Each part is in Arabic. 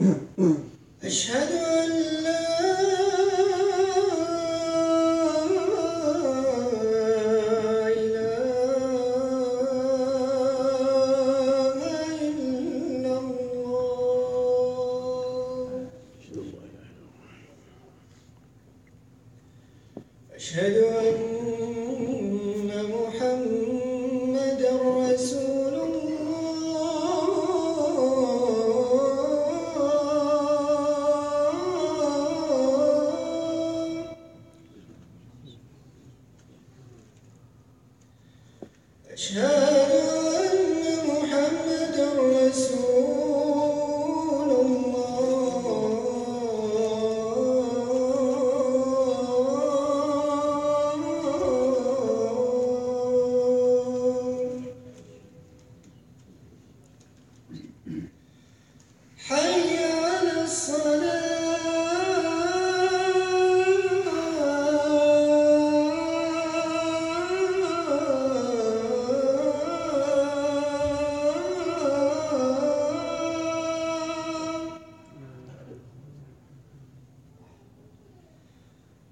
أشهد أن لا أشهد أن أشهد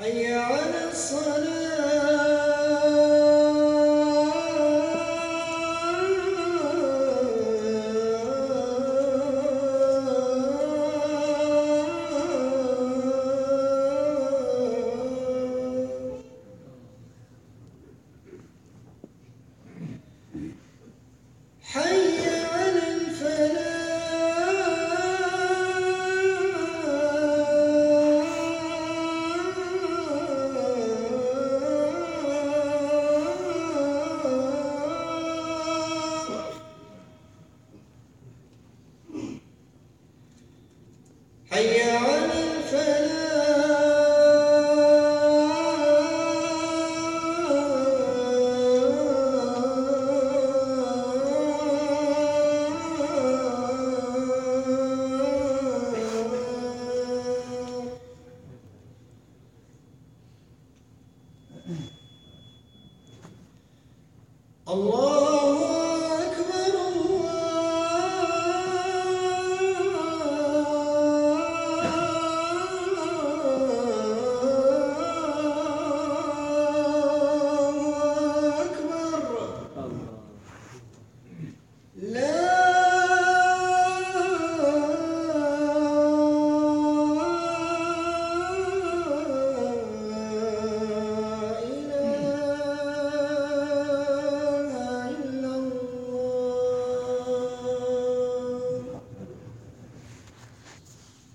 حي على الصلاة. حي على الله Le